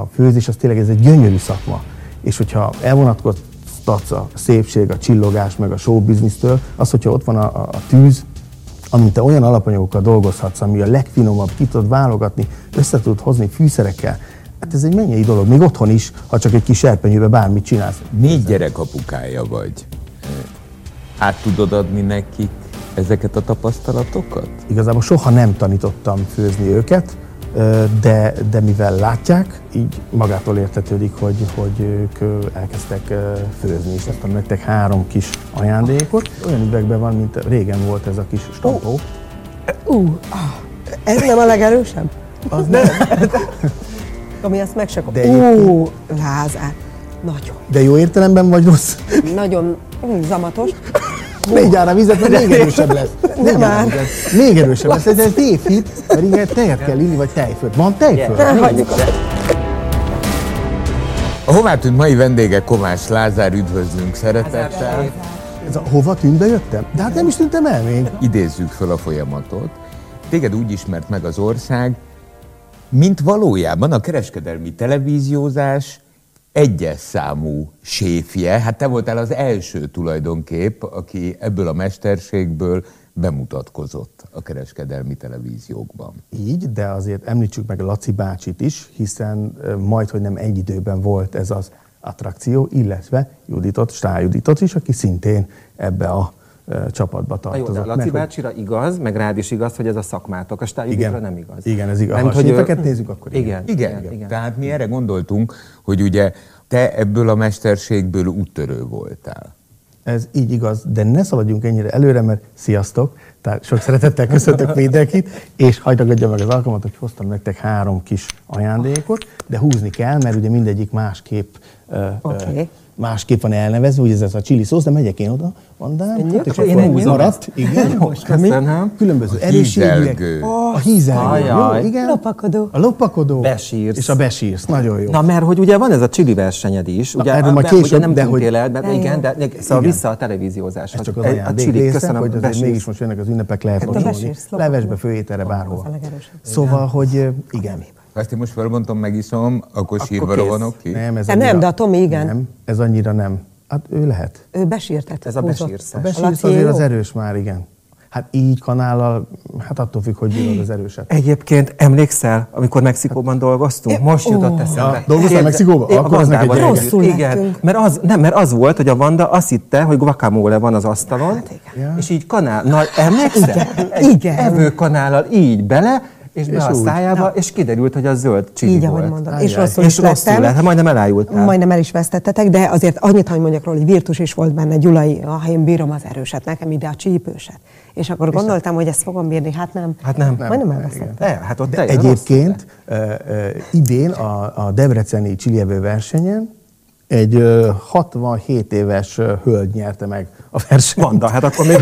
A főzés az tényleg ez egy gyönyörű szakma. És hogyha elvonatkoztatsz a szépség, a csillogás, meg a showbiznisztől, az, hogyha ott van a, a, a tűz, amit te olyan alapanyagokkal dolgozhatsz, ami a legfinomabb, ki tudod válogatni, össze tudod hozni fűszerekkel, hát ez egy mennyei dolog, még otthon is, ha csak egy kis serpenyőbe bármit csinálsz. Négy gyerek apukája vagy. Át tudod adni nekik ezeket a tapasztalatokat? Igazából soha nem tanítottam főzni őket, de, de mivel látják, így magától értetődik, hogy, hogy ők elkezdtek főzni, és adtam nektek három kis ajándékot. Olyan üvegben van, mint régen volt ez a kis stampó. Ú, ah, ez nem a legerősebb? Az nem. Ami ezt meg se kap. De Ú, Lázár. Nagyon, De jó értelemben vagy rossz? nagyon zamatos. Négy ára vizet, mert még erősebb lesz. Négy már. Még erősebb lesz. Ez, ez tévhit, mert igen, tejet kell inni, vagy tejfölt. Van tejfölt? Hagyjuk azt. A hová tűnt mai vendége Komás Lázár, üdvözlünk szeretettel. Ez a, hova tűnt, be jöttem? De hát nem is tűntem el még. Idézzük föl a folyamatot. Téged úgy ismert meg az ország, mint valójában a kereskedelmi televíziózás egyes számú séfje. Hát te voltál az első tulajdonképp, aki ebből a mesterségből bemutatkozott a kereskedelmi televíziókban. Így, de azért említsük meg Laci bácsit is, hiszen majd, hogy nem egy időben volt ez az attrakció, illetve Juditot, Stá Juditot is, aki szintén ebbe a csapatba Na jó, tartozott. de Laci Mert, hogy- bácsira igaz, meg rád is igaz, hogy ez a szakmátok, a stályidikra nem igaz. Igen, ez igaz. Nem, Ha hogy ő- nézzük, akkor igen. igen. Igen, igen, igen. Tehát mi erre gondoltunk, hogy ugye te ebből a mesterségből úttörő voltál. Ez így igaz, de ne szaladjunk ennyire előre, mert sziasztok! Tehát sok szeretettel köszöntök mindenkit, és hagyd ragadja meg az alkalmat, hogy hoztam nektek három kis ajándékot, de húzni kell, mert ugye mindegyik másképp, Oké. Másképp van elnevezve, ugye ez a chili szósz, de megyek én oda, mondám, hát, és én akkor maradt, igen, Köszönöm. különböző A erősségűek. hízelgő. A hízelgő, Ajaj. jó, igen. Lopakodó. A lopakodó. Besírsz. És a besírsz, nagyon jó. Na, mert hogy ugye van ez a csili versenyed is, ugye, erről majd később, ugye nem de hogy- el, de, igen, de szóval Igen. vissza a televíziózáshoz. Ez csak az csilit, része, köszönöm, hogy azért mégis most jönnek az ünnepek, lehet Hát a. Levesbe, főételre, bárhol. a. Szóval, hogy igen. Ha ezt én most felmondom, megiszom, akkor sírva kész. rohanok ki? Nem, ez De nem, de a Tomi igen. Nem, ez annyira nem. Hát ő lehet. Ő besírtet. Ez a besírszás. A besírsz azért az erős már, igen. Hát így kanállal, hát attól függ, hogy bírod az erőset. Egyébként emlékszel, amikor Mexikóban dolgoztunk? Most jutott eszembe. Ja, dolgoztál Mexikóban? É, a Akkor az neked együtt. Rosszul Igen, mert az, nem, mert az volt, hogy a Vanda azt hitte, hogy guacamole van az asztalon, Hát igen. És így kanállal, emlékszel? Igen, Egy igen. evőkanállal így bele, és be És a úgy. szájába, és kiderült, hogy a zöld csili Így, ahogy volt. mondod. Ajjaj. És rosszul És is rosszul lettem. lett, hát majdnem elájultál. Majdnem el is vesztettetek, de azért annyit, hogy mondjak róla, hogy virtus is volt benne, Gyulai, ha én bírom az erőset, nekem ide a csípőset. És akkor gondoltam, hogy ezt fogom bírni, hát nem. Hát nem. Majdnem elvesztettem. De, hát ott De rossz egyébként ö, ö, idén a, a Debreceni csilievő versenyen egy ö, 67 éves hölgy nyerte meg a versenyt. Vanda, hát akkor még...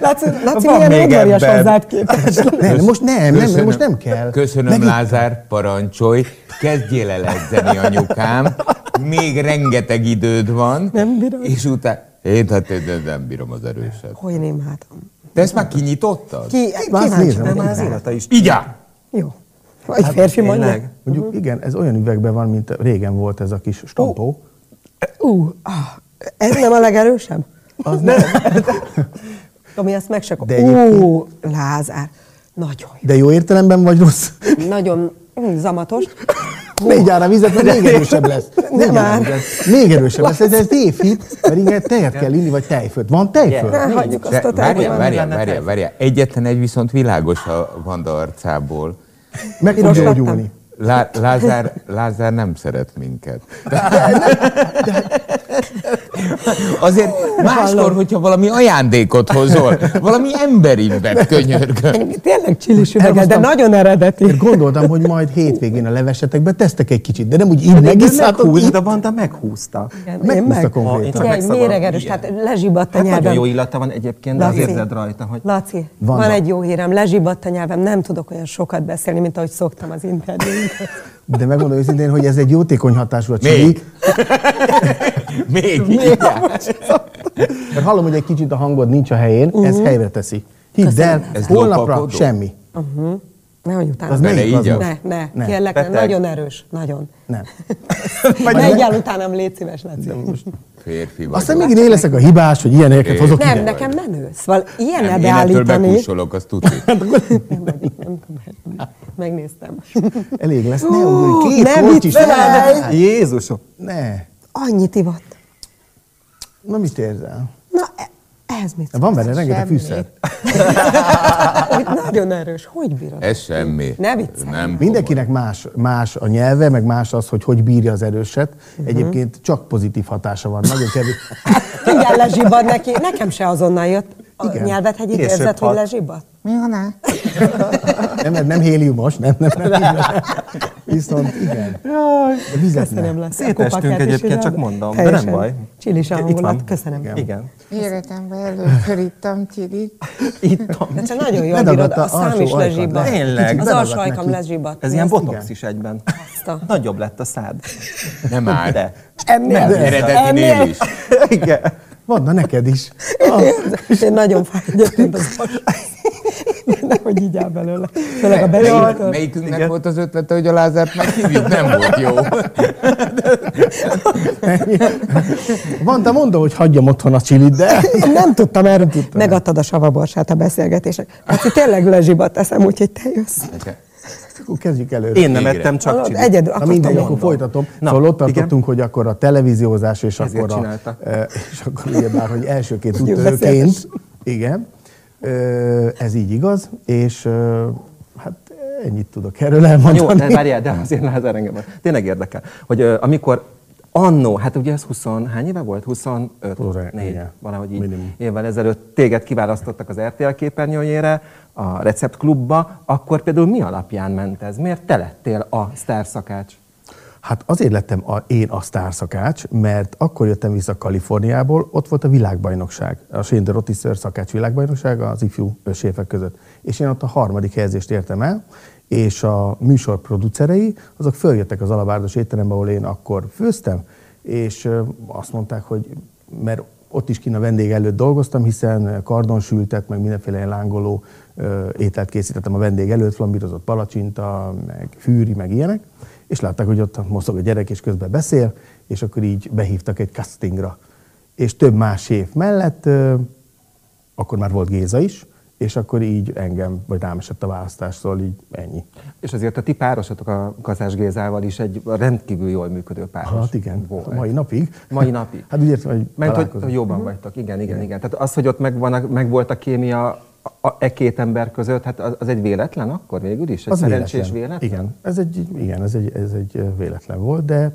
Laci, Laci Van milyen még udvarias hozzád képest. Nem, most nem, nem, most nem kell. Köszönöm, Megint- Lázár, parancsolj. Kezdjél el edzeni, anyukám. Még rengeteg időd van. Nem bírom. És utána... Én hát én nem bírom az erőset. Hogy én imádom. De ezt már kinyitottad? Ki, kíváncsi Nem, az élete is. Áll! Jó. Egy férfi mondja. Tényleg? Mondjuk igen, ez olyan üvegben van, mint régen volt ez a kis stampó. Ú, ah, ez nem a legerősebb? Az nem. Ami ezt meg se kap. De egyébként- Ú, Lázár. Nagyon jó. De jó értelemben vagy rossz? Nagyon zamatos. Négy ára vizet, mert még erősebb lesz. Ára már. vizet. Még erősebb lesz. Ez, ez tévhit, mert igen, tejet kell inni, vagy tejfölt. Van tejfölt? Ne, hagyjuk azt a tejfölt. várjál, várjál, várjál. Egyetlen egy viszont világos a Vanda arcából. Meg Piros gyógyulni. Lá- Lázár, Lázár nem szeret minket. Azért máskor, hogyha valami ajándékot hozol, valami emberibbet könyörgöm. Tényleg csilis de nagyon eredeti. Én gondoltam, hogy majd hétvégén a levesetekbe tesztek egy kicsit, de nem úgy így így de Vanda meghúzta. Igen, meghúzta meg. konkrétan. Megszabad- méregerős, tehát lezsibadt a Hát nyelvem. nagyon jó illata van egyébként, de érzed rajta, hogy... Laci, Van, van, van. egy jó hírem, lezsibadt a nyelvem, nem tudok olyan sokat beszélni, mint ahogy szoktam az interjúinkat. De megmondom őszintén, hogy ez egy jótékony hatású a Még. csili. Még így Mert hallom, hogy egy kicsit a hangod nincs a helyén, ez helyre teszi. Hidd el, Ez holnapra lopakodó? semmi. Nehogy utána. Az melyik az így most? Ne, ne, Ne. kérlek, ne, Beteg. nagyon erős, nagyon. Nem. Megjál utánam, légy szíves, Laci. Férfi vagy. Aztán megint én leszek a hibás, hogy ilyeneket hozok Nem, ide. nekem menő. Szóval ilyen nem, én ettől beállítani. bekúsolok, azt tudni. Nem vagyok, nem tudom. Megnéztem. Elég lesz. Ne ugorj, két ne is. Ne. Jézusom! ne. Annyit ivott. Na mit érzel? Na, e- ehhez mit Van benne rengeteg fűszer. Nagyon erős. Hogy bírod? Ez semmi. Ne viccelj. Nem Mindenkinek más, más a nyelve, meg más az, hogy hogy bírja az erőset. Egyébként csak pozitív hatása van. Nagyon kevés. Igen, lezsibbad neki. Nekem se azonnal jött. A Igen. nyelvet Később érzed, hogy hat. lezsibbad? Nem, nem, nem héliumos, nem, nem, nem. nem. Viszont igen. De vizet Köszönöm, ne. lesz. Szétestünk egyébként, csak mondom, de nem baj. Csilis a hangulat, van. köszönöm. Igen. Igen. Életemben először ittam csilit. Itt De te nagyon jól bírod, a szám is ajkad, lezsibbad. le. Tényleg? Az alsó ajkam neki. lezsibbad. Ez ilyen botox is egyben. Nagyobb lett a szád. Nem áll. De. Ennél. Eredetinél is. Igen. Van, na neked is. Én nagyon fáj egyébként az. Nehogy így áll belőle. Főleg a Melyik, melyikünknek Igen. volt az ötlete, hogy a Lázárt meghívjuk? Nem volt jó. Van, de mondom, hogy hagyjam otthon a csilit, de Nem tudtam erről. Megadtad a savaborsát a beszélgetésnek. Hát tényleg lezsibat teszem, úgyhogy te jössz. Akkor kezdjük előre. Én nem Végre. ettem csak Hallod, csilit. Egyedül, Na akkor mindegy, akkor folytatom. Na, szóval ott tartottunk, hogy akkor a televíziózás, és Ezért akkor a, e, és akkor ugyebár, hogy elsőként Jó úttörőként, beszélgetés. igen, ez így igaz, és hát ennyit tudok erről Jó, elmondani. de várjál, de azért Lázár engem tényleg érdekel, hogy amikor annó, hát ugye ez 20, hány éve volt? 25, Húsz- 4, igen. valahogy így Minimum. évvel ezelőtt téged kiválasztottak az RTL képernyőjére, a receptklubba, akkor például mi alapján ment ez? Miért te lettél a sztárszakács? Hát azért lettem a, én a sztárszakács, mert akkor jöttem vissza Kaliforniából, ott volt a világbajnokság, a Shane de Rotisser szakács világbajnokság az ifjú séfek között. És én ott a harmadik helyezést értem el, és a műsor producerei, azok följöttek az alabárdos étterembe, ahol én akkor főztem, és azt mondták, hogy mert ott is kint a vendég előtt dolgoztam, hiszen kardonsültet, meg mindenféle ilyen lángoló ételt készítettem a vendég előtt, flambírozott palacsinta, meg fűri, meg ilyenek, és látták, hogy ott mozog a gyerek, és közben beszél, és akkor így behívtak egy castingra. És több más év mellett, akkor már volt Géza is, és akkor így engem, vagy rám esett a választástól, így ennyi. És azért a ti párosatok a Kazás Gézával is egy rendkívül jól működő páros Hát igen, volt. mai napig. Mai napig. Hát úgy értem, hogy Mert hogy, hogy jobban vagytok, igen, igen, igen. Tehát az, hogy ott megvan meg volt a kémia a, a, e két ember között, hát az, az egy véletlen akkor végül is? Egy Az szerencsés véletlen? Igen, ez egy, igen, ez egy, ez egy véletlen volt, de,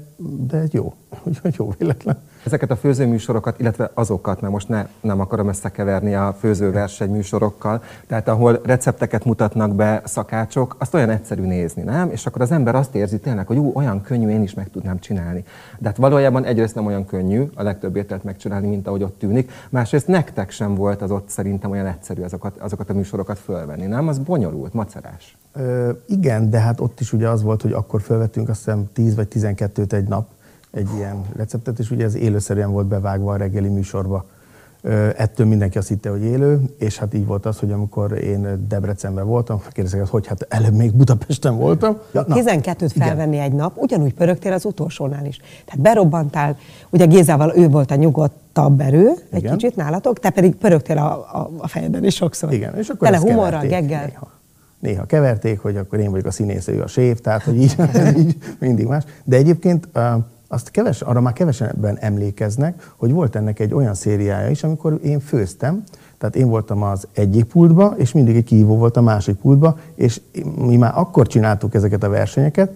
de egy jó, hogy jó véletlen. Ezeket a főzőműsorokat, illetve azokat, mert most ne, nem akarom összekeverni a főzőverseny műsorokkal, tehát ahol recepteket mutatnak be szakácsok, azt olyan egyszerű nézni, nem? És akkor az ember azt érzi tényleg, hogy ú, olyan könnyű, én is meg tudnám csinálni. De hát valójában egyrészt nem olyan könnyű a legtöbb ételt megcsinálni, mint ahogy ott tűnik, másrészt nektek sem volt az ott szerintem olyan egyszerű azokat, azokat a műsorokat fölvenni, nem? Az bonyolult, macerás. Ö, igen, de hát ott is ugye az volt, hogy akkor felvettünk azt hiszem 10 vagy 12-t egy nap, egy ilyen receptet, és ugye ez élőszerűen volt bevágva a reggeli műsorba. Ettől mindenki azt hitte, hogy élő, és hát így volt az, hogy amikor én Debrecenben voltam, kérdezek, hogy, hogy hát előbb még Budapesten voltam. Ja, na, 12-t felvenni egy nap, ugyanúgy pörögtél az utolsónál is. Tehát berobbantál, ugye Gézával ő volt a nyugodtabb erő, egy Igen. kicsit nálatok, te pedig pörögtél a, a, a fejedben is sokszor. Igen, és akkor Tele humorral, geggel. Néha. néha keverték, hogy akkor én vagyok a színész, ő a séf, tehát hogy így, így mindig más. De egyébként uh, azt keves, arra már kevesebben emlékeznek, hogy volt ennek egy olyan szériája is, amikor én főztem, tehát én voltam az egyik pultba, és mindig egy kihívó volt a másik pultba, és mi már akkor csináltuk ezeket a versenyeket,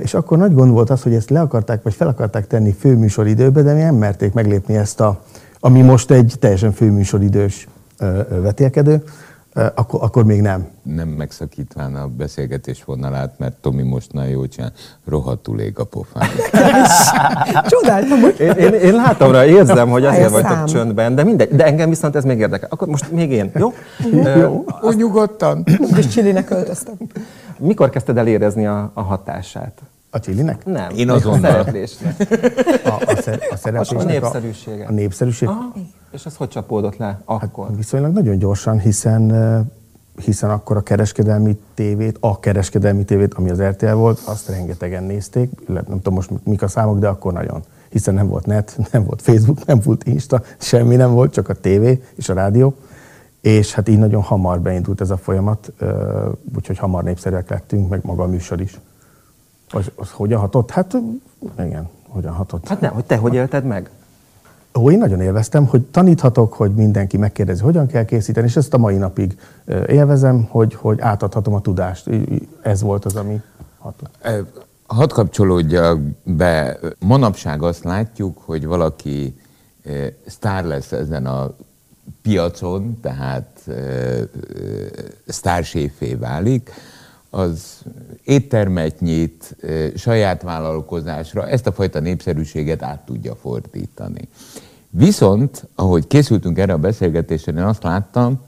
és akkor nagy gond volt az, hogy ezt le akarták, vagy fel akarták tenni főműsoridőbe, de mi nem merték meglépni ezt a, ami most egy teljesen főműsoridős vetélkedő, akkor, akkor még nem. Nem megszakítván a beszélgetés vonalát, mert Tomi most nagyon jól csinál, rohadtul ég a pofán. Csodáltam, hogy Én, én, én látom rá, érzem, hogy Fáj a azért vagytok szám. csöndben, de mindegy. De engem viszont ez még érdekel. Akkor most még én, jó? Ö, Úgy nyugodtan. és Csilinek költöztem. Mikor kezdted el érezni a, a hatását? A csilinek? Nem. Én a azonnal. szereplésnek. A, a, szer, a szereplésnek A népszerűsége. A, a népszerűség? Aha. És az hogy csapódott le akkor? Hát viszonylag nagyon gyorsan, hiszen hiszen akkor a kereskedelmi tévét, a kereskedelmi tévét, ami az RTL volt, azt rengetegen nézték, nem tudom most mik a számok, de akkor nagyon. Hiszen nem volt net, nem volt Facebook, nem volt Insta, semmi nem volt, csak a tévé és a rádió. És hát így nagyon hamar beindult ez a folyamat, úgyhogy hamar népszerűek lettünk, meg maga a műsor is. Az, az hogyan hatott? Hát igen, hogyan hatott. Hát nem, hogy te hogy élted meg? Ó, én nagyon élveztem, hogy taníthatok, hogy mindenki megkérdezi, hogyan kell készíteni, és ezt a mai napig élvezem, hogy, hogy átadhatom a tudást. Ez volt az, ami hatott. Hadd kapcsolódjak be. Manapság azt látjuk, hogy valaki sztár lesz ezen a piacon, tehát sztárséfé válik, az éttermet nyit, saját vállalkozásra, ezt a fajta népszerűséget át tudja fordítani. Viszont, ahogy készültünk erre a beszélgetésre, én azt láttam,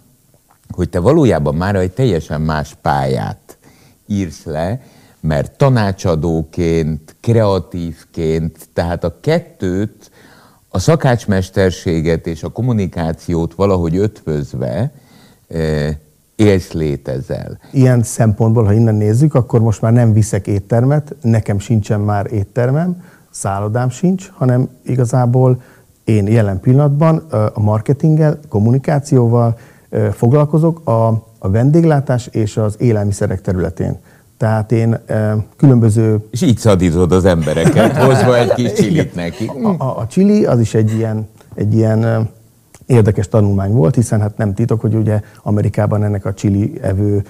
hogy te valójában már egy teljesen más pályát írsz le, mert tanácsadóként, kreatívként, tehát a kettőt, a szakácsmesterséget és a kommunikációt valahogy ötvözve élsz, létezel. Ilyen szempontból, ha innen nézzük, akkor most már nem viszek éttermet, nekem sincsen már éttermem, szállodám sincs, hanem igazából én jelen pillanatban a marketinggel, kommunikációval foglalkozok a, a vendéglátás és az élelmiszerek területén. Tehát én különböző... És így szadítod az embereket, hozva egy kis csilit neki. A, a, a csili az is egy ilyen, egy ilyen érdekes tanulmány volt, hiszen hát nem titok, hogy ugye Amerikában ennek a csili evő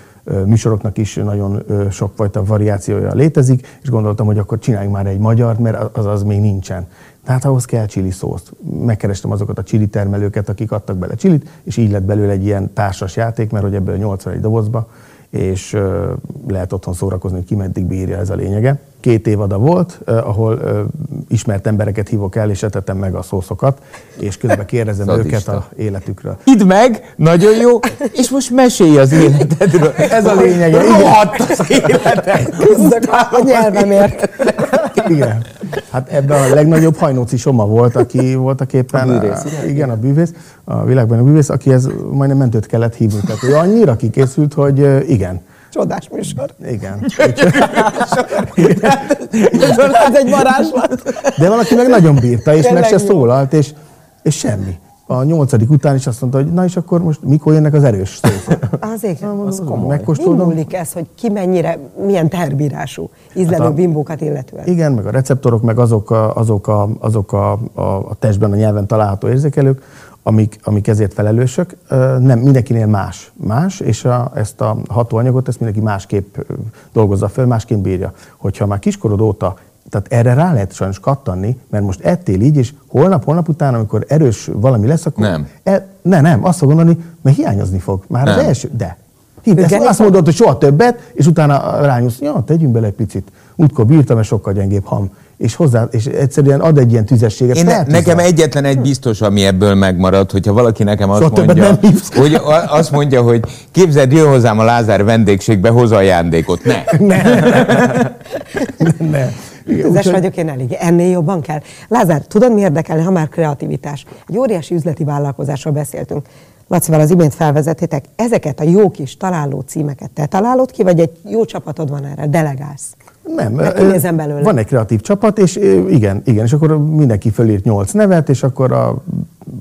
műsoroknak is nagyon sokfajta variációja létezik, és gondoltam, hogy akkor csináljunk már egy magyart, mert az az még nincsen. Tehát ahhoz kell csili szószt. Megkerestem azokat a csili termelőket, akik adtak bele csilit, és így lett belőle egy ilyen társas játék, mert hogy ebből 81 dobozba és lehet otthon szórakozni, hogy ki meddig bírja ez a lényege. Két évada volt, ahol ismert embereket hívok el, és etetem meg a szószokat, és közben kérdezem őket a életükről. Idd meg, nagyon jó, és most mesélj az életedről. Ez a lényege. Rohadt az életed. Küzdök a nyelvemért. Igen. Hát ebben a legnagyobb hajnóci Soma volt, aki voltak éppen... A bűvész, ugye? Igen, a bűvész, a világban a bűvész, akihez majdnem mentőt kellett hívni. Tehát ő annyira kikészült, hogy igen. Csodás műsor. Igen. Ez egy varázslat. De valaki meg nagyon bírta, és meg Tényleg se jó. szólalt, és, és semmi. A nyolcadik után is azt mondta, hogy na és akkor most mikor jönnek az erős szószok? Az igen. Az komoly. Mi Megkóstolom. múlik ez, hogy ki mennyire, milyen terbírású ízlelő Hát a- bimbókat illetően? Igen, meg a receptorok, meg azok a, azok a, azok a, a, a testben, a nyelven található érzékelők, amik, amik ezért felelősök. Nem, mindenkinél más. Más, és a, ezt a hatóanyagot, ezt mindenki másképp dolgozza föl, másként bírja. Hogyha már kiskorod óta tehát erre rá lehet sajnos kattanni, mert most ettél így, és holnap, holnap után, amikor erős valami lesz, akkor... Nem. El, ne, nem, azt fog gondolni, mert hiányozni fog. Már az Nem. első, de. Hidd, ezt, Igen, azt mondod, hogy soha többet, és utána rányúsz, ja, tegyünk bele egy picit. Útkor bírtam, mert sokkal gyengébb ham. És hozzá, és egyszerűen ad egy ilyen tüzességet. Én ne, nekem egyetlen egy biztos, ami ebből megmaradt, hogyha valaki nekem azt Soha többet mondja, hogy azt mondja, hogy képzeld, jön hozzám a Lázár vendégségbe, hoz ajándékot. Ne. ne. Igen, Tüzes vagyok én elég. Ennél jobban kell. Lázár, tudod mi érdekelni, ha már kreativitás? Egy óriási üzleti vállalkozásról beszéltünk. Lacival az imént felvezetétek, ezeket a jó kis találó címeket te találod ki, vagy egy jó csapatod van erre, delegálsz? Nem, kinézem belőle. van egy kreatív csapat, és igen, igen, és akkor mindenki fölírt nyolc nevet, és akkor a,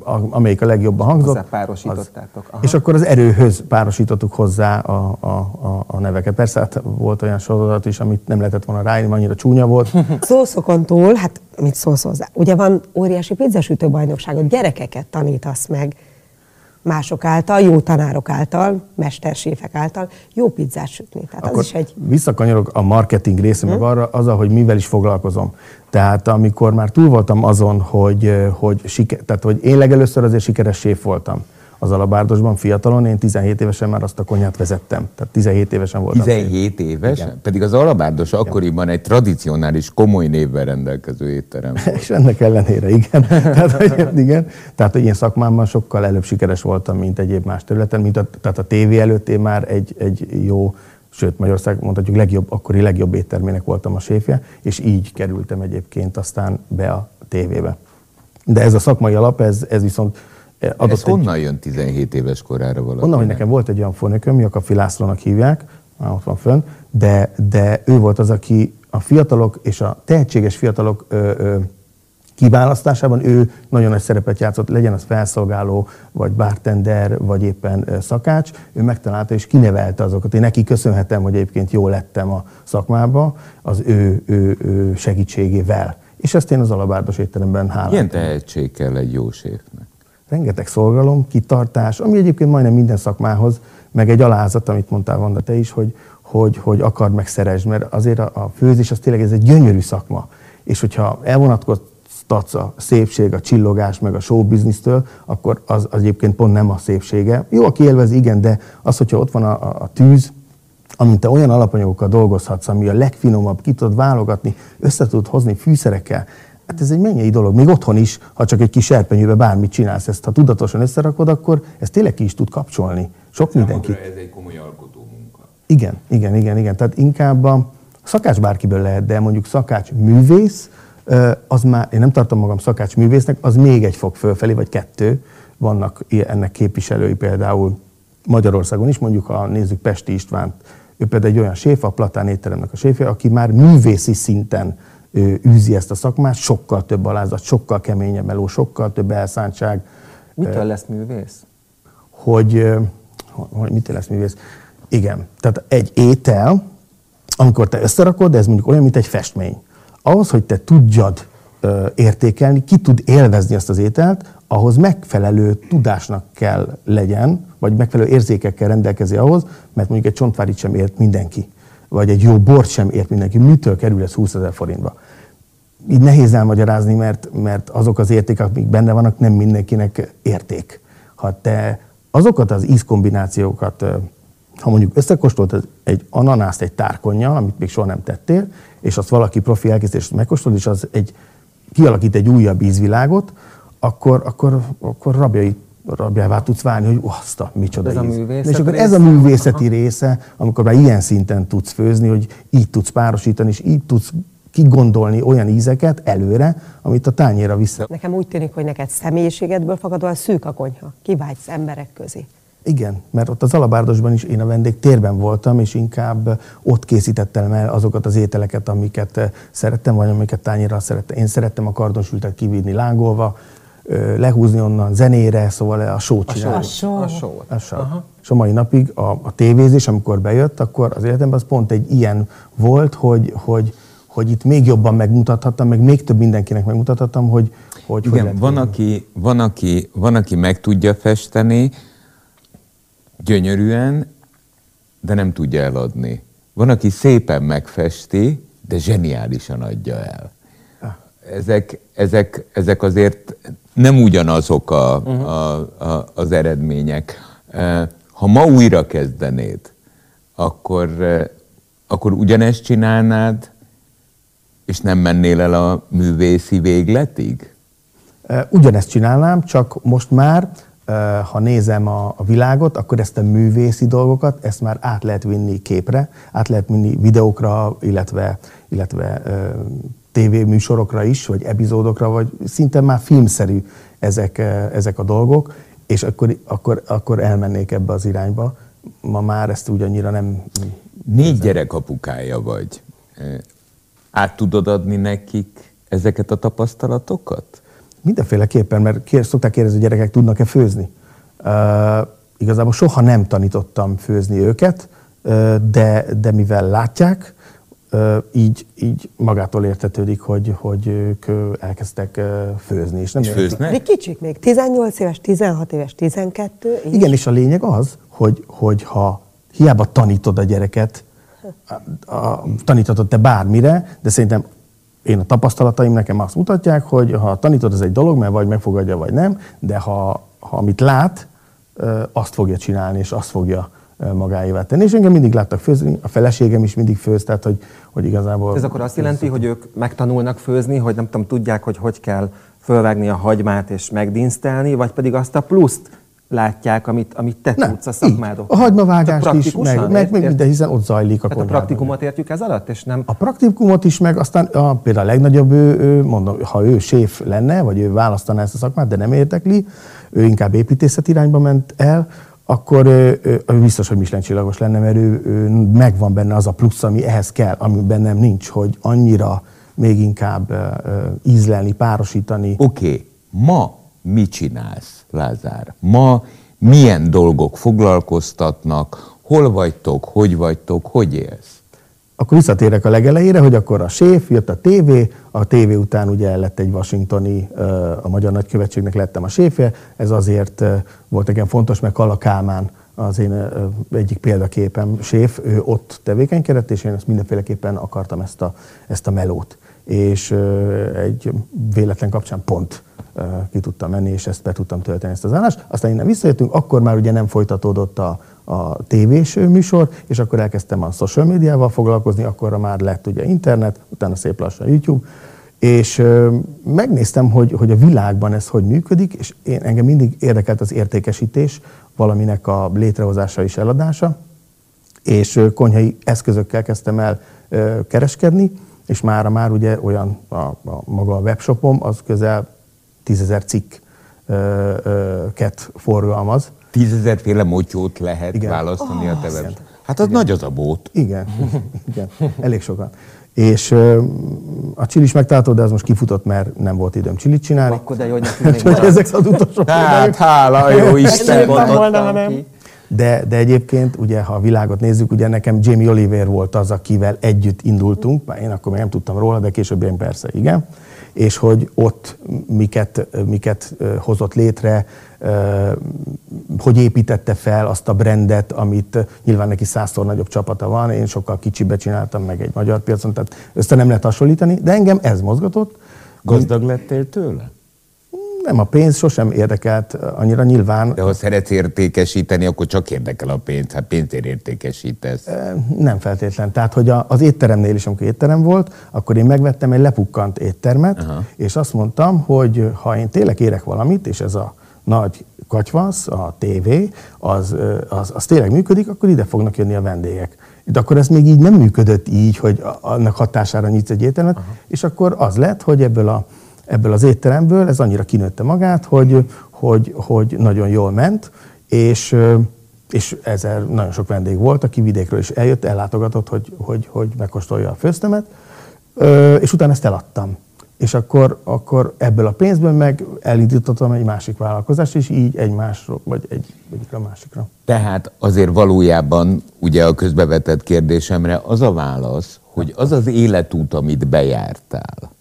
a, amelyik a legjobban hangzott. Hozzá párosítottátok. Aha. És akkor az erőhöz párosítottuk hozzá a, a, a, a neveket. Persze hát volt olyan sorozat is, amit nem lehetett volna ráírni, annyira csúnya volt. Szószokon túl, hát mit szólsz hozzá? Ugye van óriási pizzasütő bajnokságot, gyerekeket tanítasz meg mások által, jó tanárok által, mesterséfek által, jó pizzát sütni. Tehát akkor az is egy... visszakanyarok a marketing része, meg arra, az, hogy mivel is foglalkozom. Tehát amikor már túl voltam azon, hogy, ö, hogy, siker, tehát, hogy én legelőször azért sikeres séf voltam. Az alabárdosban fiatalon, én 17 évesen már azt a konyhát vezettem. Tehát 17 17 voltam. 17 éves? Pedig az Alabárdos akkoriban egy tradicionális, komoly névvel rendelkező étterem. És ennek ellenére, igen. Tehát, hogy, igen. Tehát, hogy én szakmámban sokkal előbb sikeres voltam, mint egyéb más területen. Mint a, tehát a tévé előtt én már egy, egy jó, sőt Magyarország mondhatjuk legjobb, akkori legjobb éttermének voltam a séfje, és így kerültem egyébként aztán be a tévébe. De ez a szakmai alap, ez, ez viszont adott Ez egy- honnan jön 17 éves korára valaki? Onnan, hogy nekem volt egy olyan fornököm, Jakafi Lászlónak hívják, már ott van fönn, de, de ő volt az, aki a fiatalok és a tehetséges fiatalok ö, ö, kiválasztásában ő nagyon nagy szerepet játszott, legyen az felszolgáló, vagy bartender, vagy éppen szakács, ő megtalálta és kinevelte azokat. Én neki köszönhetem, hogy egyébként jól lettem a szakmába az ő, ő, ő segítségével. És ezt én az alabárdos étteremben háláltam. Milyen tehetség kell egy jó séfnek? Rengeteg szolgalom, kitartás, ami egyébként majdnem minden szakmához, meg egy alázat, amit mondtál Vanda te is, hogy, hogy, hogy akard meg szeresd, mert azért a, a főzés az tényleg ez egy gyönyörű szakma. És hogyha elvonatkoztatsz a szépség, a csillogás, meg a showbiznisztől, akkor az, az egyébként pont nem a szépsége. Jó, aki élvezi, igen, de az, hogyha ott van a, a, a tűz, amint te olyan alapanyagokkal dolgozhatsz, ami a legfinomabb, ki tudod válogatni, össze tudod hozni fűszerekkel, hát ez egy mennyei dolog. Még otthon is, ha csak egy kis serpenyőbe bármit csinálsz, ezt ha tudatosan összerakod, akkor ez tényleg ki is tud kapcsolni. Sok mindenki. ez egy komoly alkotó munka. Igen, igen, igen, igen. Tehát inkább a szakács bárkiből lehet, de mondjuk szakács művész, az már, én nem tartom magam szakács művésznek, az még egy fok fölfelé, vagy kettő. Vannak ennek képviselői például Magyarországon is, mondjuk ha nézzük Pesti Istvánt, ő például egy olyan séf, a Platán étteremnek a séfje, aki már művészi szinten űzi ezt a szakmát, sokkal több alázat, sokkal keményebb meló, sokkal több elszántság, Mitől lesz művész? hogy, hogy mit lesz művész. Igen, tehát egy étel, amikor te összerakod, ez mondjuk olyan, mint egy festmény. Ahhoz, hogy te tudjad értékelni, ki tud élvezni azt az ételt, ahhoz megfelelő tudásnak kell legyen, vagy megfelelő érzékekkel rendelkezi ahhoz, mert mondjuk egy csontvárit sem ért mindenki, vagy egy jó bort sem ért mindenki. Mitől kerül ez 20 ezer forintba? így nehéz elmagyarázni, mert, mert azok az értékek, amik benne vannak, nem mindenkinek érték. Ha te azokat az ízkombinációkat, ha mondjuk összekóstoltad egy ananászt egy tárkonnyal, amit még soha nem tettél, és azt valaki profi elkészítés megkóstol, és az egy, kialakít egy újabb ízvilágot, akkor, akkor, akkor rabjai, rabjává tudsz válni, hogy "Ú, azt a micsoda Ez a íz. művészet És akkor ez a művészeti része, amikor már ilyen szinten tudsz főzni, hogy így tudsz párosítani, és így tudsz kigondolni olyan ízeket előre, amit a tányéra vissza. Nekem úgy tűnik, hogy neked személyiségedből fakadóan szűk a konyha. Kivágysz emberek közé. Igen, mert ott az Alabárdosban is én a vendég térben voltam, és inkább ott készítettem el azokat az ételeket, amiket eh, szerettem, vagy amiket tányérra szerettem. Én szerettem a kardonsültet kivinni lángolva, lehúzni onnan zenére, szóval a sót csinálni. A só. A só. A só. És a mai napig a, a tévézés, amikor bejött, akkor az életemben az pont egy ilyen volt, hogy, hogy, hogy itt még jobban megmutathattam, meg még több mindenkinek megmutathattam, hogy hogy, hogy Igen, lehet van aki, van, aki, van, aki meg tudja festeni gyönyörűen, de nem tudja eladni. Van, aki szépen megfesti, de zseniálisan adja el. Ezek, ezek, ezek azért nem ugyanazok a, a, a, az eredmények. Ha ma újra kezdenéd, akkor, akkor ugyanezt csinálnád, és nem mennél el a művészi végletig? Ugyanezt csinálnám, csak most már, ha nézem a, a világot, akkor ezt a művészi dolgokat, ezt már át lehet vinni képre, át lehet vinni videókra, illetve, illetve tévéműsorokra is, vagy epizódokra, vagy szinte már filmszerű ezek, eh, ezek a dolgok, és akkor, akkor, akkor elmennék ebbe az irányba. Ma már ezt úgy annyira nem... Négy gyerek apukája vagy. Eh, Át tudod adni nekik ezeket a tapasztalatokat? Mindenféleképpen, mert kér, szokták kérdezni, hogy gyerekek tudnak-e főzni. Uh, igazából soha nem tanítottam főzni őket, de, de mivel látják, így, így magától értetődik, hogy, hogy ők elkezdtek főzni. És nem És főznek? Még kicsik még, 18 éves, 16 éves, 12. így. Igen, és a lényeg az, hogy, hogy ha hiába tanítod a gyereket, a, a, taníthatod te bármire, de szerintem én a tapasztalataim nekem azt mutatják, hogy ha tanítod, ez egy dolog, mert vagy megfogadja, vagy nem, de ha, ha amit lát, azt fogja csinálni, és azt fogja magáévá tenni. És engem mindig láttak főzni, a feleségem is mindig főz, tehát hogy, hogy igazából... Ez akkor azt jelenti, hogy ők megtanulnak főzni, hogy nem tudom, tudják, hogy hogy kell fölvágni a hagymát és megdinsztelni, vagy pedig azt a pluszt látják, amit, amit te Nem, tudsz a szakmádok. A hagymavágást is, meg, meg, meg minden, hiszen ott zajlik a Tehát a praktikumot értjük ez alatt, és nem... A praktikumot is, meg aztán a, például a legnagyobb, ő, ő, mondom, ha ő séf lenne, vagy ő választaná ezt a szakmát, de nem érdekli, ő inkább építészet irányba ment el, akkor ő, ő, biztos, hogy Michelin csillagos lenne, mert ő, ő megvan benne az a plusz, ami ehhez kell, ami bennem nincs, hogy annyira még inkább ízlelni, párosítani. Oké, okay. ma mit csinálsz, Lázár? Ma milyen dolgok foglalkoztatnak? Hol vagytok? Hogy vagytok? Hogy élsz? Akkor visszatérek a legelejére, hogy akkor a séf, jött a tévé, a tévé után ugye lett egy washingtoni, a Magyar Nagykövetségnek lettem a séfje, ez azért volt nekem fontos, mert Kala Kálmán az én egyik példaképem séf, ő ott tevékenykedett, és én ezt mindenféleképpen akartam ezt a, ezt a melót. És egy véletlen kapcsán pont ki tudtam menni, és ezt be tudtam tölteni ezt az állást. Aztán innen visszajöttünk, akkor már ugye nem folytatódott a, a tévés műsor, és akkor elkezdtem a social médiával foglalkozni, akkorra már lett ugye internet, utána szép lassan YouTube, és megnéztem, hogy, hogy a világban ez hogy működik, és én, engem mindig érdekelt az értékesítés, valaminek a létrehozása és eladása, és konyhai eszközökkel kezdtem el ö, kereskedni, és mára már ugye olyan a, a maga a webshopom, az közel tízezer cikket forgalmaz. Tízezerféle motyót lehet Igen. választani a te web- Hát az nagy az a bót. Igen, igen, elég sokan. És ö, a csilis megtalálható, de az most kifutott, mert nem volt időm csilit csinálni. Akkor de jó, hogy ezek az utolsó Hát, hála, jó Isten! Nem. De, de egyébként, ugye, ha a világot nézzük, ugye nekem Jamie Oliver volt az, akivel együtt indultunk, bár én akkor még nem tudtam róla, de később én persze igen, és hogy ott miket, miket hozott létre, hogy építette fel azt a brandet, amit nyilván neki százszor nagyobb csapata van, én sokkal kicsibe csináltam meg egy magyar piacon, tehát össze nem lehet hasonlítani, de engem ez mozgatott. Gazdag lettél tőle? Nem a pénz sosem érdekelt annyira nyilván, De ha szeretsz értékesíteni, akkor csak érdekel a pénz. Hát pénzért értékesítesz. Nem feltétlen. Tehát, hogy az étteremnél is, amikor étterem volt, akkor én megvettem egy lepukkant éttermet, Aha. és azt mondtam, hogy ha én tényleg érek valamit, és ez a nagy katyvasz, a tévé, az, az, az tényleg működik, akkor ide fognak jönni a vendégek. De akkor ez még így nem működött így, hogy annak hatására nyitsz egy éttermet, Aha. és akkor az lett, hogy ebből, a, ebből az étteremből ez annyira kinőtte magát, hogy, hogy, hogy nagyon jól ment, és és ezzel nagyon sok vendég volt, aki vidékről is eljött, ellátogatott, hogy, hogy, hogy megkóstolja a főztemet, és utána ezt eladtam. És akkor, akkor ebből a pénzből meg elindítottam egy másik vállalkozást, és így egymásról, vagy egy, egyikre a másikra. Tehát azért valójában ugye a közbevetett kérdésemre az a válasz, hogy az az életút, amit bejártál,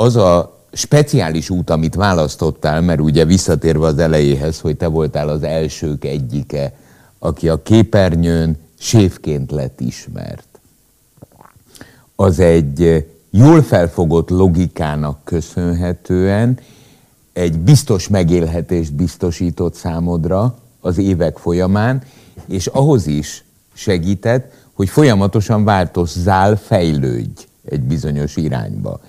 az a speciális út, amit választottál, mert ugye visszatérve az elejéhez, hogy te voltál az elsők egyike, aki a képernyőn séfként lett ismert. Az egy eh, jól felfogott logikának köszönhetően egy biztos megélhetést biztosított számodra az évek folyamán, és ahhoz is segített, hogy folyamatosan változzál, fejlődj egy bizonyos irányba.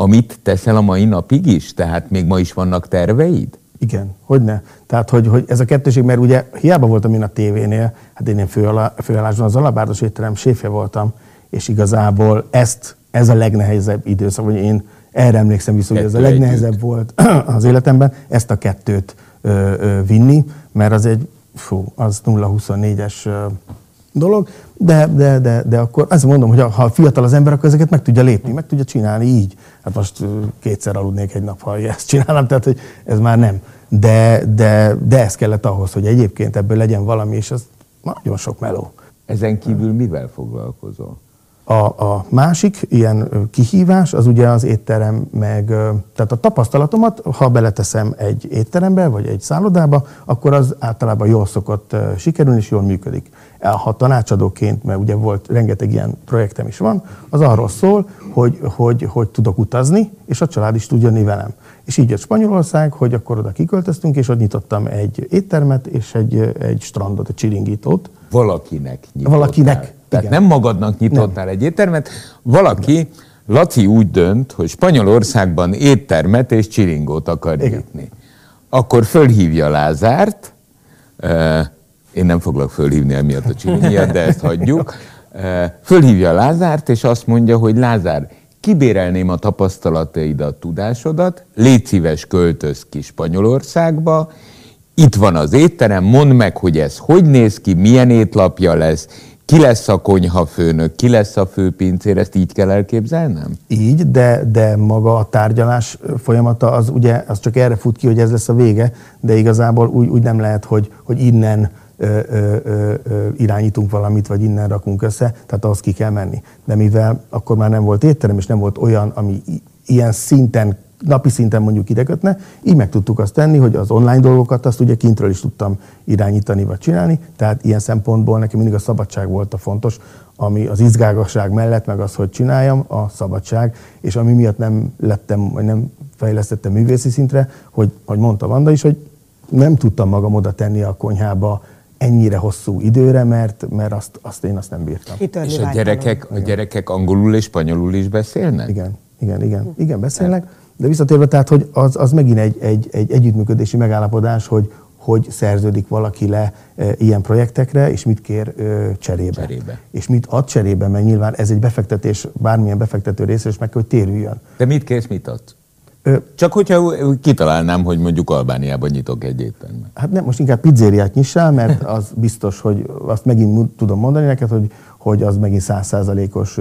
Amit teszel a mai napig is? Tehát még ma is vannak terveid? Igen, hogy ne. Tehát, hogy, hogy ez a kettőség, mert ugye hiába voltam én a tévénél, hát én, én főalá, főállásban az Alabárdos étterem séfje voltam, és igazából ezt, ez a legnehezebb időszak, vagy én erre emlékszem vissza, hogy ez a legnehezebb volt az életemben, ezt a kettőt ö, ö, vinni, mert az egy, fú, az 0-24-es ö, dolog, de, de, de, de akkor azt mondom, hogy ha fiatal az ember, akkor ezeket meg tudja lépni, meg tudja csinálni így. Hát most kétszer aludnék egy nap, ha ezt csinálnám, tehát hogy ez már nem. De, de, de ez kellett ahhoz, hogy egyébként ebből legyen valami, és az nagyon sok meló. Ezen kívül mivel foglalkozol? A, a másik ilyen kihívás az ugye az étterem, meg tehát a tapasztalatomat, ha beleteszem egy étterembe vagy egy szállodába, akkor az általában jól szokott sikerülni és jól működik. Ha tanácsadóként, mert ugye volt rengeteg ilyen projektem is van, az arról szól, hogy, hogy, hogy tudok utazni, és a család is tud jönni velem. És így jött Spanyolország, hogy akkor oda kiköltöztünk, és ott nyitottam egy éttermet és egy, egy strandot, egy csiringítót. Valakinek nyitottál. Valakinek, Tehát igen. nem magadnak nyitottál egy éttermet, valaki, Laci úgy dönt, hogy Spanyolországban éttermet és csiringót akar Igen. nyitni. akkor fölhívja Lázárt, én nem foglak fölhívni emiatt a csili miatt, de ezt hagyjuk. Ö, Fölhívja Lázárt, és azt mondja, hogy Lázár, kibérelném a tapasztalataidat, tudásodat, légy szíves, költöz ki Spanyolországba, itt van az étterem, mondd meg, hogy ez hogy néz ki, milyen étlapja lesz, ki lesz a konyhafőnök, ki lesz a főpincér, ezt így kell elképzelnem? Így, de, de maga a tárgyalás folyamata az ugye az csak erre fut ki, hogy ez lesz a vége, de igazából úgy, úgy nem lehet, hogy, hogy innen irányítunk valamit, vagy innen rakunk össze, tehát ahhoz ki kell menni. De mivel akkor már nem volt étterem, és nem volt olyan, ami ilyen szinten napi szinten mondjuk idekötne, így meg tudtuk azt tenni, hogy az online dolgokat azt ugye kintről is tudtam irányítani vagy csinálni, tehát ilyen szempontból nekem mindig a szabadság volt a fontos, ami az izgágasság mellett, meg az, hogy csináljam, a szabadság, és ami miatt nem lettem, vagy nem fejlesztettem művészi szintre, hogy, hogy mondta Vanda is, hogy nem tudtam magam oda tenni a konyhába ennyire hosszú időre, mert, mert azt, azt én azt nem bírtam. Kitörni És a gyerekek, a gyerekek angolul és spanyolul is beszélnek? Igen, igen, igen, igen, beszélnek. De visszatérve, tehát, hogy az, az megint egy, egy, egy együttműködési megállapodás, hogy hogy szerződik valaki le e, ilyen projektekre, és mit kér e, cserébe. Cserébe. És mit ad cserébe, mert nyilván ez egy befektetés, bármilyen befektető részéről, és meg kell, hogy térüljön. De mit kérsz, mit adsz? Ö, Csak hogyha kitalálnám, hogy mondjuk Albániában nyitok egy éttermet. Hát nem, most inkább pizzériát nyissál, mert az biztos, hogy azt megint tudom mondani neked, hogy, hogy az megint százszázalékos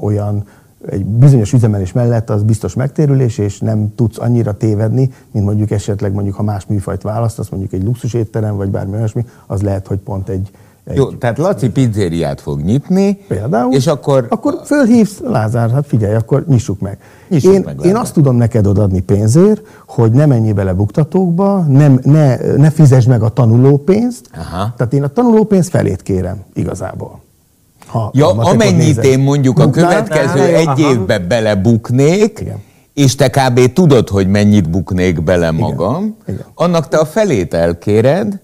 olyan, egy bizonyos üzemelés mellett az biztos megtérülés, és nem tudsz annyira tévedni, mint mondjuk esetleg mondjuk, ha más műfajt választasz, mondjuk egy luxus étterem, vagy bármi olyasmi, az lehet, hogy pont egy, egy Jó, tehát Laci pizzériát fog nyitni, Például. és akkor, Akkor fölhívsz, Lázár, hát figyelj, akkor nyissuk meg. Nyissuk én, meg, én azt tudom neked odadni pénzért, hogy ne menjél bele buktatókba, nem, ne, ne fizesd meg a tanulópénzt. Aha. Tehát én a tanulópénzt felét kérem igazából. Ha ja, a amennyit én mondjuk a Na, következő na, egy aha. évbe belebuknék, Igen. és te kb. tudod, hogy mennyit buknék bele magam, Igen. annak te a felét elkéred,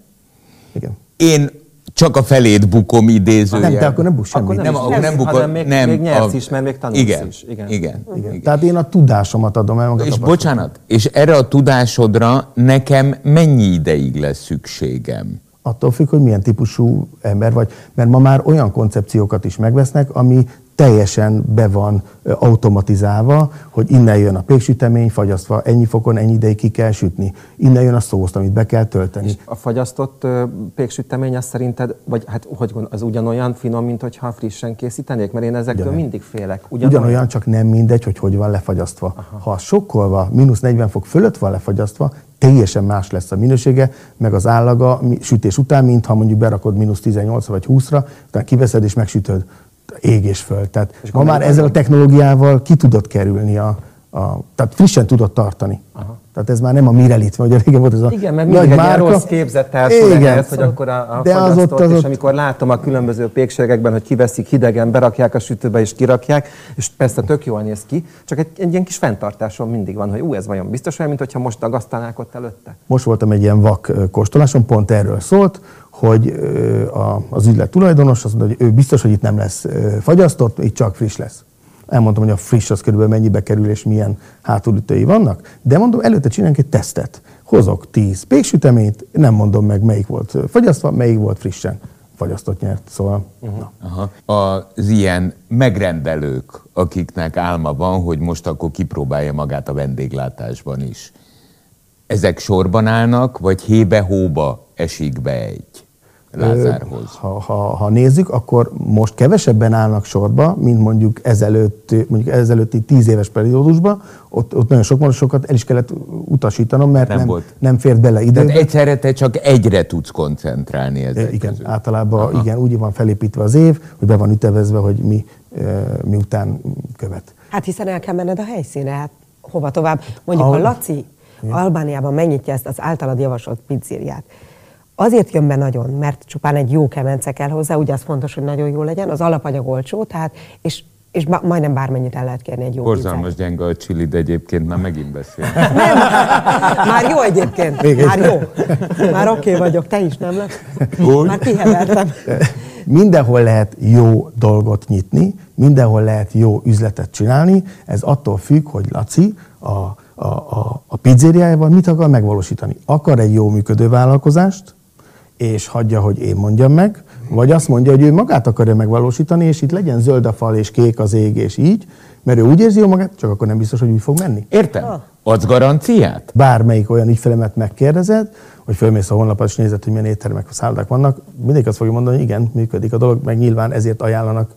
Igen. én csak a felét bukom idézőjel. Nem, te akkor nem buksz semmit. Akkor nem, akkor nem nyersz, bukod, hanem még- nem. még nyersz is, mert még tanulsz igen, is. Igen. Igen. igen. Igen. Tehát én a tudásomat adom el, meg a És bocsánat, és erre a tudásodra nekem mennyi ideig lesz szükségem? Attól függ, hogy milyen típusú ember vagy, mert ma már olyan koncepciókat is megvesznek, ami teljesen be van automatizálva, hogy innen jön a péksütemény, fagyasztva ennyi fokon, ennyi ideig ki kell sütni. Innen jön a szószt, amit be kell tölteni. A fagyasztott péksütemény az szerinted, vagy hát hogy gond, az ugyanolyan finom, mint hogyha frissen készítenék? Mert én ezektől Ugyanolyan. mindig félek. Ugyanolyan, csak nem mindegy, hogy hogy van lefagyasztva. Aha. Ha sokkolva, mínusz 40 fok fölött van lefagyasztva, teljesen más lesz a minősége, meg az állaga sütés után, mint ha mondjuk berakod mínusz 18 vagy 20-ra, utána kiveszed és megsütöd ég és föl. Tehát És ma már ezzel a technológiával ki tudod kerülni a, a tehát frissen tudod tartani. Aha. Tehát ez már nem a Mirelit, vagy régen volt ez a Igen, mert nagy mindig egy ilyen márka. rossz képzet társul Igen. ehhez, hogy akkor a, a De az ott, az és ott, amikor látom a különböző pékségekben, hogy kiveszik hidegen, berakják a sütőbe és kirakják, és persze tök jól néz ki, csak egy, egy ilyen kis fenntartásom mindig van, hogy ú, ez vajon biztos olyan, mint hogyha most dagasztanák ott előtte? Most voltam egy ilyen vak kóstoláson, pont erről szólt, hogy az üzlet tulajdonos azt mondta, hogy ő biztos, hogy itt nem lesz fagyasztott, itt csak friss lesz. Elmondtam, hogy a friss az körülbelül mennyibe kerül, és milyen hátulütői vannak, de mondom, előtte csinálunk egy tesztet. Hozok 10 péksüteményt, nem mondom meg, melyik volt fagyasztva, melyik volt frissen fagyasztott nyert. Szóval, uh-huh. na. Aha. Az ilyen megrendelők, akiknek álma van, hogy most akkor kipróbálja magát a vendéglátásban is. Ezek sorban állnak, vagy hébe-hóba esik be egy Lázárhoz? Ha, ha, ha nézzük, akkor most kevesebben állnak sorba, mint mondjuk ezelőtt, mondjuk ezelőtti tíz éves periódusban. Ott, ott nagyon sok monosokat el is kellett utasítanom, mert Nem nem, volt. nem fért bele Tehát időbe. egyszerre te csak egyre tudsz koncentrálni ezek E, igen, közül. általában Aha. igen, úgy van felépítve az év, hogy be van ütevezve, hogy mi, e, miután követ. Hát hiszen el kell menned a helyszíne, hát hova tovább. Mondjuk, ha Ahol- Laci Albániában megnyitja ezt az általad javasolt pizzériát, azért jön be nagyon, mert csupán egy jó kemence kell hozzá, ugye az fontos, hogy nagyon jó legyen, az alapanyag olcsó, tehát, és, és ba, majdnem bármennyit el lehet kérni egy jó Borzalmas gyenge a csili, de egyébként már megint beszél. pizzát. Már jó egyébként, már jó. Már oké okay vagyok, te is nem lesz. Úgy? Már kihevertem. mindenhol lehet jó dolgot nyitni, mindenhol lehet jó üzletet csinálni, ez attól függ, hogy Laci a, a, a, a mit akar megvalósítani. Akar egy jó működő vállalkozást, és hagyja, hogy én mondjam meg, vagy azt mondja, hogy ő magát akarja megvalósítani, és itt legyen zöld a fal és kék az ég, és így, mert ő úgy érzi jó magát, csak akkor nem biztos, hogy úgy fog menni. Értem? Adsz garanciát? Bármelyik olyan ügyfelemet megkérdezed, hogy fölmész a honlapot, és nézed, hogy milyen éttermek, szállodák vannak, mindig azt fogja mondani, hogy igen, működik a dolog, meg nyilván ezért ajánlanak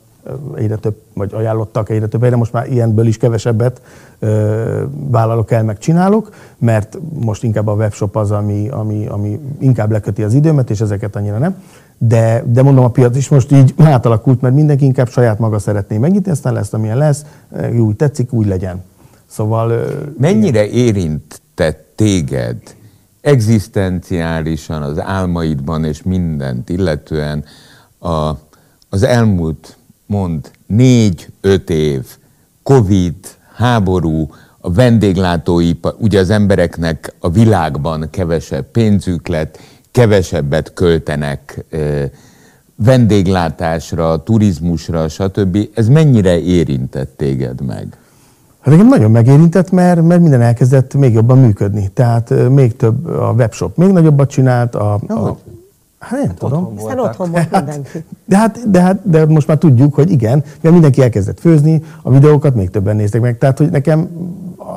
egyre több, vagy ajánlottak egyre több helyre, most már ilyenből is kevesebbet ö, vállalok el, meg csinálok, mert most inkább a webshop az, ami, ami, ami inkább leköti az időmet, és ezeket annyira nem. De, de mondom, a piac is most így átalakult, mert mindenki inkább saját maga szeretné megnyitni, aztán lesz, amilyen lesz, úgy tetszik, úgy legyen. Szóval... ö, Mennyire érintett téged egzisztenciálisan, az álmaidban és mindent illetően a, az elmúlt, mond, négy-öt év, Covid, háború, a vendéglátóipar, ugye az embereknek a világban kevesebb pénzük lett, kevesebbet költenek vendéglátásra, turizmusra, stb. Ez mennyire érintett téged meg? Hát engem nagyon megérintett, mert, mert minden elkezdett még jobban működni. Tehát még több a webshop, még nagyobbat csinált. A, a, hát nem tudom. Hiszen otthon volt mindenki. De hát, de hát de most már tudjuk, hogy igen, mert mindenki elkezdett főzni, a videókat még többen néztek meg. Tehát, hogy nekem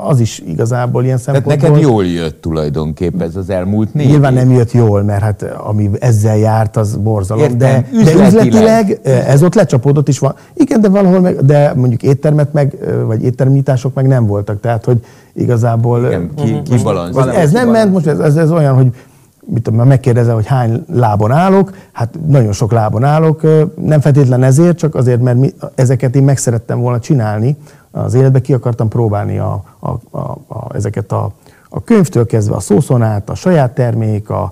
az is igazából ilyen Tehát szempontból... neked jól jött tulajdonképp ez az elmúlt négy Nyilván nem jött jól, mert hát ami ezzel járt, az borzalom. Értem, de, de üzletileg. üzletileg ez ott lecsapódott is van. Igen, de valahol meg, de mondjuk éttermet meg, vagy éttermnyitások meg nem voltak. Tehát, hogy igazából... Igen, ki, most- kibalanszírozott. ez nem ment, most ez, ez, ez olyan, hogy mit tudom, megkérdezem, hogy hány lábon állok, hát nagyon sok lábon állok, nem feltétlen ezért, csak azért, mert mi, ezeket én meg szerettem volna csinálni, az életbe ki akartam próbálni a, a, a, a, ezeket a, a könyvtől kezdve a szószonát, a saját termék, a,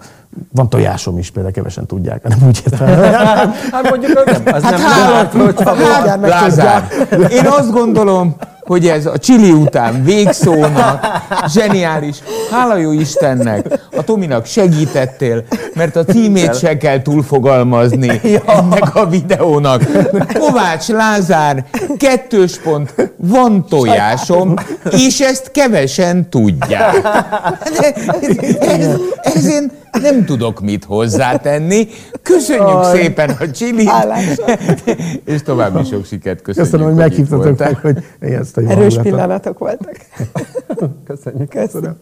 van tojásom is, például kevesen tudják, nem úgy értem. Hát mondjuk nem, az nem hálát, hogy hát, Lázár, én azt gondolom, hogy ez a csili után végszónak, zseniális. Hála jó Istennek, a Tominak segítettél, mert a címét se kell túlfogalmazni ennek a videónak. Kovács Lázár, kettős pont, van tojásom, és ezt kevesen tudják. Ez, ez én nem tudok mit hozzátenni. Köszönjük szépen a csilit, és további sok sikert köszönjük. Köszönöm, hogy meghívtatok meg, hogy ezt a jó Erős hangulatot. pillanatok voltak. Köszönjük. Köszönöm.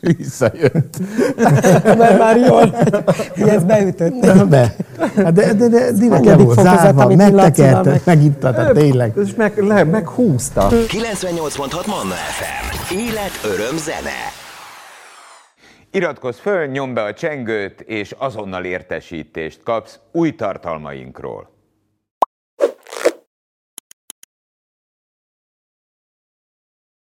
Visszajött. Mert már jól, hogy ez beütött. De, de, Hát de, de, de direkt le volt zárva, megtekerte, meg- tényleg. És meg, le, meghúzta. 98.6 Manna FM. Élet, öröm, zene. Iratkozz föl, nyomd be a csengőt, és azonnal értesítést kapsz új tartalmainkról.